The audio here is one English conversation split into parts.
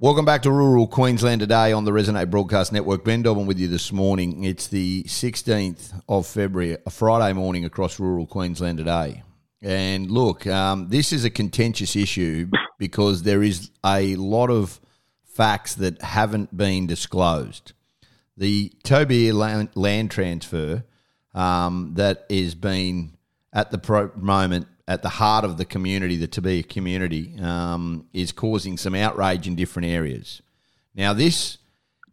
Welcome back to rural Queensland today on the Resonate Broadcast Network. Ben Dobbin with you this morning. It's the 16th of February, a Friday morning across rural Queensland today. And look, um, this is a contentious issue because there is a lot of facts that haven't been disclosed. The Toobeah land, land transfer um, that is being at the pro- moment at the heart of the community, the Toobeah community, um, is causing some outrage in different areas. Now, this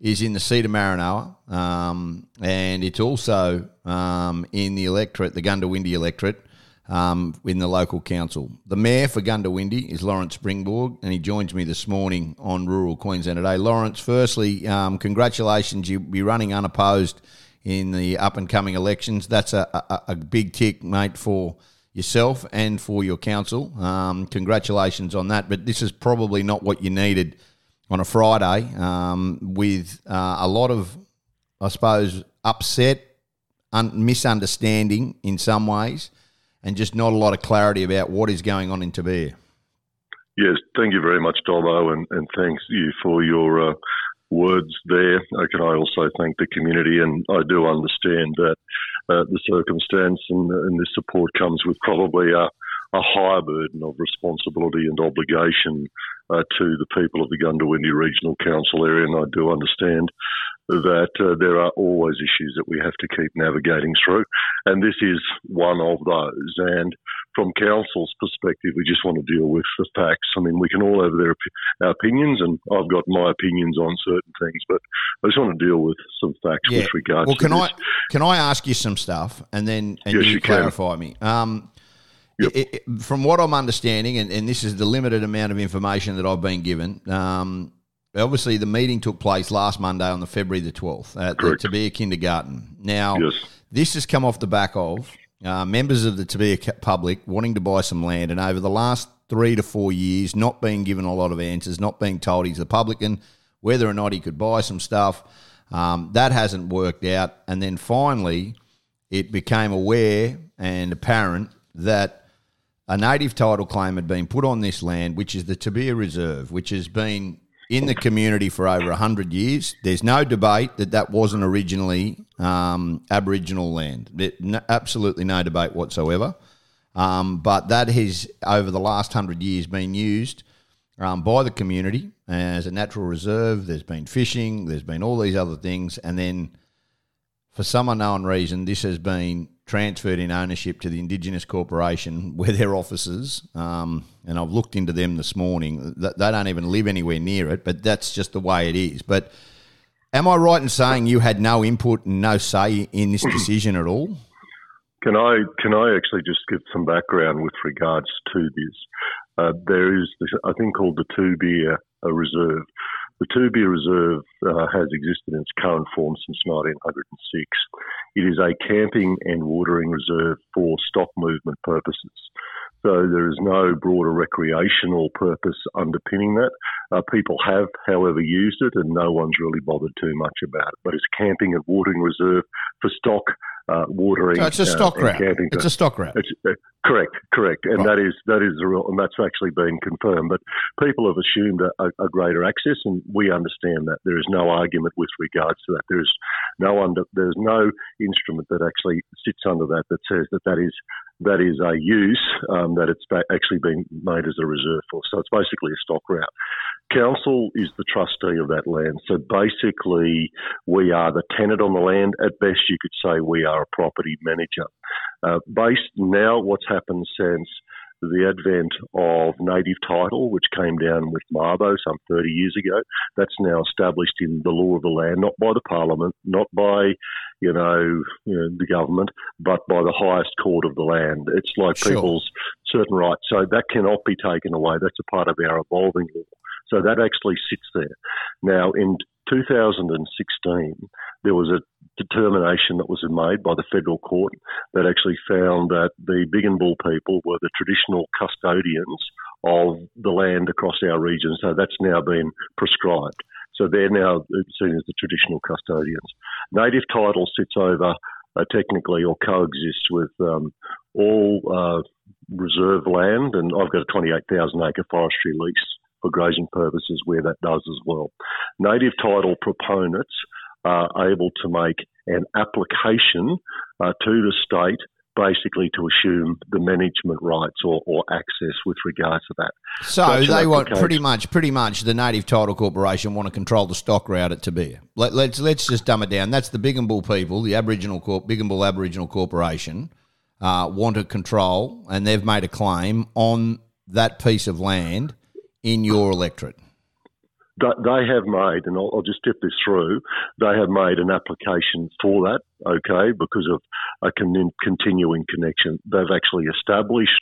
is in the seat of Maranoa, um, and it's also um, in the electorate, the Goondiwindi electorate, um, in the local council. The mayor for Goondiwindi is Lawrence Springborg, and he joins me this morning on Rural Queensland Today. Lawrence, firstly, um, congratulations. You'll be running unopposed in the up and coming elections. That's a, a, a big tick, mate, for yourself and for your council. Um, congratulations on that. But this is probably not what you needed on a Friday um, with uh, a lot of, I suppose, upset, un- misunderstanding in some ways, and just not a lot of clarity about what is going on in Toobeah. Yes, thank you very much, Dobbo, and, and thanks you for your uh, words there. Uh, can I also thank the community? And I do understand that uh, the circumstance and, and, this support comes with probably a, a higher burden of responsibility and obligation uh, to the people of the Goondiwindi Regional Council area. And I do understand that uh, there are always issues that we have to keep navigating through. And this is one of those. And from council's perspective, we just want to deal with the facts. I mean, we can all have their our opinions, and I've got my opinions on certain things, but I just want to deal with some facts yeah. with regards. Well, can I can I ask you some stuff, and then and yes, you, you clarify me? Um, Yep. It, it, from what I'm understanding, and, and, this is the limited amount of information that I've been given, um, obviously the meeting took place last Monday on the February the 12th at the Toobeah Kindergarten. Now, yes. this has come off the back of uh, members of the Toobeah public wanting to buy some land, and over the last three to four years, not being given a lot of answers, not being told he's a publican, whether or not he could buy some stuff. Um, that hasn't worked out. And then finally, it became aware and apparent that a native title claim had been put on this land, which is the Toobeah Reserve, which has been in the community for over 100 years. There's no debate that that wasn't originally um, Aboriginal land. It, no, absolutely no debate whatsoever. Um, but that has, over the last 100 years, been used um, by the community as a natural reserve. There's been fishing, there's been all these other things. And then, for some unknown reason, this has been transferred in ownership to the Indigenous Corporation, where their offices, um, and I've looked into them this morning, they don't even live anywhere near it, but that's just the way it is. But am I right in saying you had no input and no say in this decision at all? Can I can I actually just give some background with regards to this? Uh, there is I think called the Toobeah Reserve, the Toobeah Reserve uh, has existed in its current form since 1906. It is a camping and watering reserve for stock movement purposes. So there is no broader recreational purpose underpinning that. Uh, people have, however, used it, and no one's really bothered too much about it. But it's a camping and watering reserve for stock uh, watering. So it's a stock uh, route. It's a stock route. It's, uh, correct, correct, and right. that is that is the real, and that's actually been confirmed. But people have assumed a, a, greater access, and we understand that there is no argument with regards to that. There is no under there is no instrument that actually sits under that that says that that is that is a use um, that it's actually been made as a reserve for. So it's basically a stock route. Council is the trustee of that land. So basically, we are the tenant on the land. At best, you could say we are a property manager. Uh, based now, what's happened since the advent of native title, which came down with Mabo some 30 years ago, that's now established in the law of the land, not by the parliament, not by you know, you know, the government, but by the highest court of the land. It's like sure. people's certain rights. So that cannot be taken away. That's a part of our evolving law. So that actually sits there. Now, in 2016, there was a determination that was made by the federal court that actually found that the Bigambul people were the traditional custodians of the land across our region. So that's now been prescribed. So they're now seen as the traditional custodians. Native title sits over uh, technically or coexists with um, all uh, reserve land, and I've got a 28,000 acre forestry lease for grazing purposes where that does as well. Native title proponents are able to make an application uh, to the state basically to assume the management rights or, or access with regards to that. So they want pretty much, pretty much, the Native Title Corporation want to control the stock route at Toobeah. Let, us let's, let's just dumb it down. That's the Bigambul people, the Aboriginal Corp, Bigambul Aboriginal Corporation, uh, want to control, and they've made a claim on that piece of land in your electorate they have made, and I'll, I'll, just step this through, they have made an application for that, okay, because of a con- continuing connection. They've actually established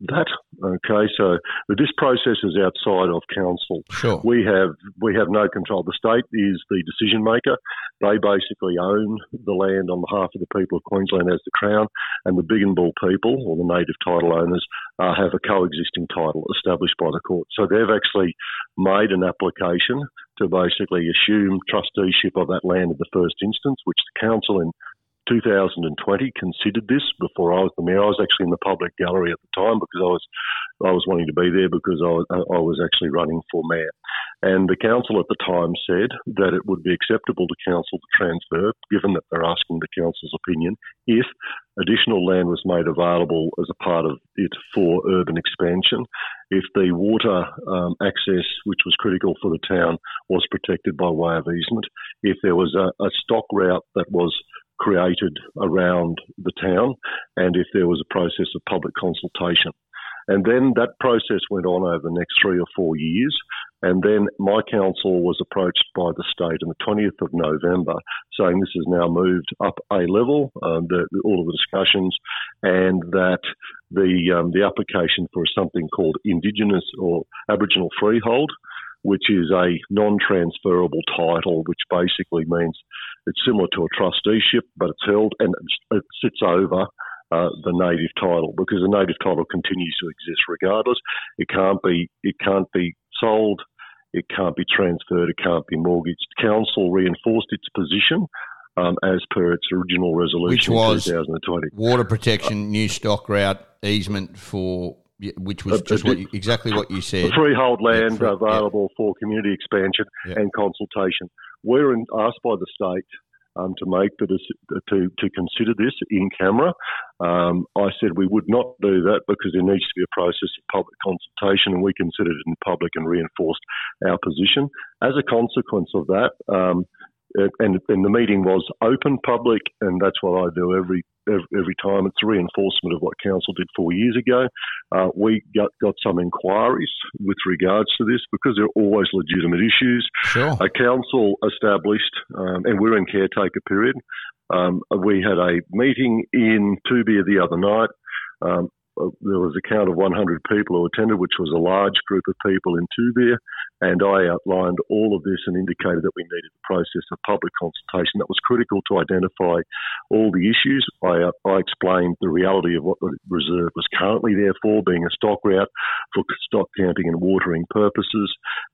that. Okay, so this process is outside of council. Sure. We have we have no control. The state is the decision maker. They basically own the land on behalf of the people of Queensland as the Crown, and the Bigambul people or the native title owners uh, have a coexisting title established by the court. So they've actually made an application to basically assume trusteeship of that land in the first instance, which the council in 2020 considered this before I was the mayor. I was actually in the public gallery at the time because I was I was wanting to be there because I was, I was actually running for mayor. And the council at the time said that it would be acceptable to council to transfer, given that they're asking the council's opinion, if additional land was made available as a part of it for urban expansion, if the water um, access, which was critical for the town, was protected by way of easement, if there was a, a stock route that was created around the town and if there was a process of public consultation. And then that process went on over the next three or four years. And then my council was approached by the state on the 20th of November saying this has now moved up a level, um, the, all of the discussions, and that the, um, the application for something called Indigenous or Aboriginal freehold which is a non transferable title, which basically means it's similar to a trusteeship, but it's held and it sits over uh, the native title because the native title continues to exist regardless. It can't be it can't be sold, it can't be transferred, it can't be mortgaged. Council reinforced its position. Um, as per its original resolution, which was 2020. water protection, new stock route easement for which was just what you, exactly what you said. Freehold land yeah, free, available yeah. for community expansion yeah. and consultation. We're in, asked by the state um, to make the to to consider this in camera. Um, I said we would not do that because there needs to be a process of public consultation, and we considered it in public and reinforced our position. As a consequence of that. Um, and, and the meeting was open, public, and that's what I do every every time. It's a reinforcement of what council did four years ago. Uh, we got, got some inquiries with regards to this because there are always legitimate issues. Sure. A council established, um, and we're in caretaker period. Um, we had a meeting in Toobeah the other night. Um, there was a count of 100 people who attended, which was a large group of people in Toobeah, and I outlined all of this and indicated that we needed the process of public consultation that was critical to identify all the issues. I, uh, I explained the reality of what the reserve was currently there for, being a stock route for stock counting and watering purposes,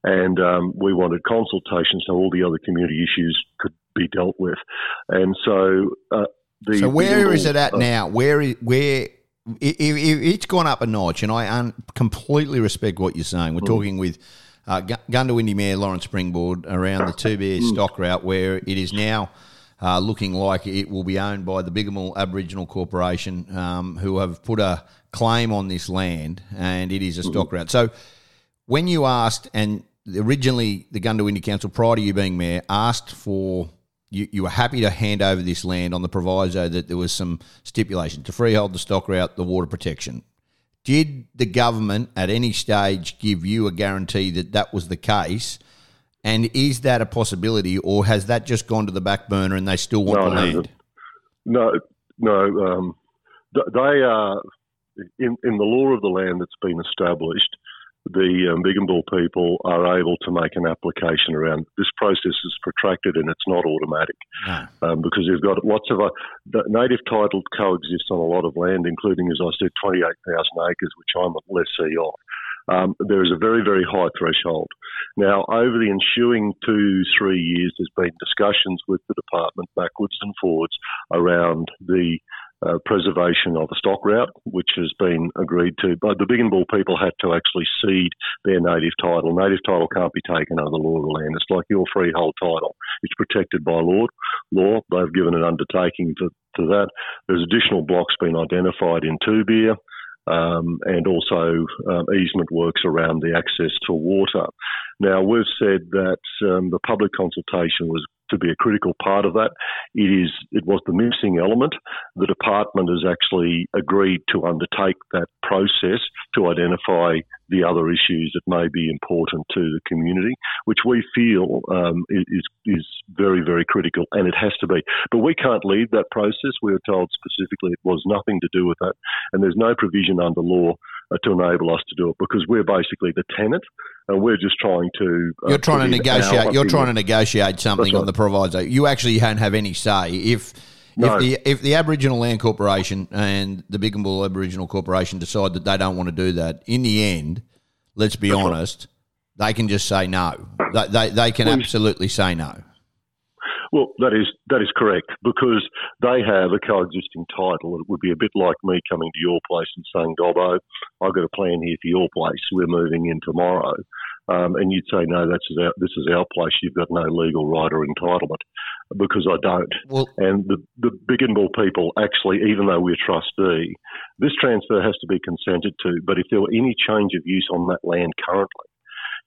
and um, we wanted consultation so all the other community issues could be dealt with. And so, uh, the, so where is it at uh, now? Where where it, it, it's gone up a notch, and I un- completely respect what you're saying. We're mm. talking with uh, Goondiwindi Mayor Lawrence Springborg, around the Toobeah mm. stock route, where it is now uh, looking like it will be owned by the Bigambul Aboriginal Corporation, um, who have put a claim on this land, and it is a stock mm. route. So, when you asked, and originally the Goondiwindi Council, prior to you being mayor, asked for you, you were happy to hand over this land on the proviso that there was some stipulation to freehold the stock route, the water protection. Did the government at any stage give you a guarantee that that was the case? And is that a possibility, or has that just gone to the back burner and they still want no, the land? No, no. Um, they are in in the law of the land that's been established the um, Bigambul people are able to make an application around this process is protracted and it's not automatic no. um, because you've got lots of uh, native title coexists on a lot of land, including, as I said, 28,000 acres, which I'm a lessee of. Um, there is a very, very high threshold. Now, over the ensuing two, three years, there's been discussions with the department backwards and forwards around the uh, preservation of the stock route, which has been agreed to. But the Bigambul people had to actually cede their native title. Native title can't be taken under the law of the land. It's like your freehold title. It's protected by law. Law. They've given an undertaking to, to that. There's additional blocks been identified in Toobeah. Um, and also um, easement works around the access to water. Now, we've said that um, the public consultation was to be a critical part of that. It is it was the missing element. The department has actually agreed to undertake that process to identify the other issues that may be important to the community, which we feel um, is is very very critical, and it has to be. But we can't lead that process. We were told specifically it was nothing to do with that, and there's no provision under law uh, to enable us to do it because we're basically the tenant and we're just trying to. Uh, you're trying to negotiate. You're trying to negotiate something right. on the proviso. You actually don't have any say if. No. If the if the Aboriginal Land Corporation and the Bigambul Aboriginal Corporation decide that they don't want to do that, in the end, let's be That's honest, right. they can just say no. They they, they can well, absolutely say no. Well, that is that is correct because they have a coexisting title. It would be a bit like me coming to your place and saying, "Gobbo, I've got a plan here for your place. We're moving in tomorrow," um, and you'd say, "No, that's our, this is our place. You've got no legal right or entitlement." Because I don't. Well, and the the Bigambul people actually, even though we're trustee, this transfer has to be consented to. But if there were any change of use on that land currently,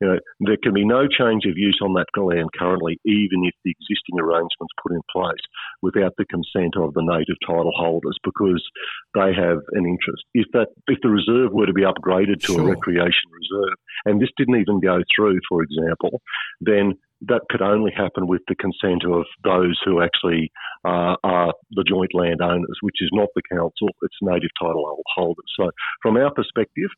you know, there can be no change of use on that land currently, even if the existing arrangements put in place without the consent of the native title holders, because they have an interest. If that, if the reserve were to be upgraded to sure. a recreation reserve, and this didn't even go through, for example, then that could only happen with the consent of those who actually uh, are the joint landowners, which is not the council, it's native title holders. So, from our perspective,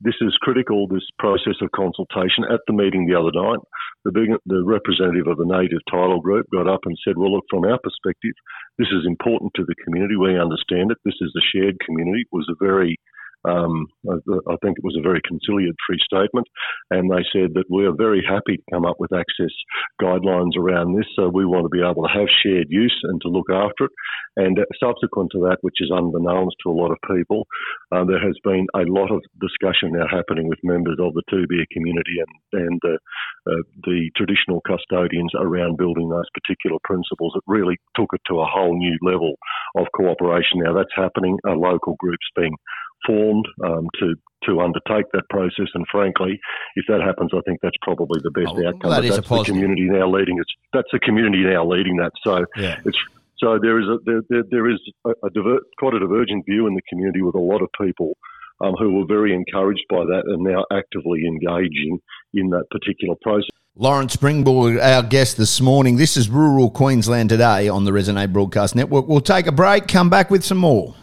this is critical, this process of consultation. At the meeting the other night, the, big, the representative of the Native Title Group got up and said, Well, look, from our perspective, this is important to the community. We understand it. This is a shared community. It was a very um, I, think it was a very conciliatory statement, and they said that we are very happy to come up with access guidelines around this. So we want to be able to have shared use and to look after it. And subsequent to that, which is unbeknownst to a lot of people, uh, there has been a lot of discussion now happening with members of the Toobeah community and and uh, uh, the traditional custodians around building those particular principles. It really took it to a whole new level of cooperation. Now that's happening. Uh, local groups being formed um, to to undertake that process. And frankly, if that happens, I think that's probably the best oh, outcome. That is that's the community now leading it. That's the community now leading that. So yeah. it's so there is a there, there, there is a, a diver, quite a divergent view in the community with a lot of people. Um, who were very encouraged by that and now actively engaging in that particular process. Lawrence Springborg, our guest this morning. This is Rural Queensland Today on the Resonate Broadcast Network. We'll take a break, come back with some more.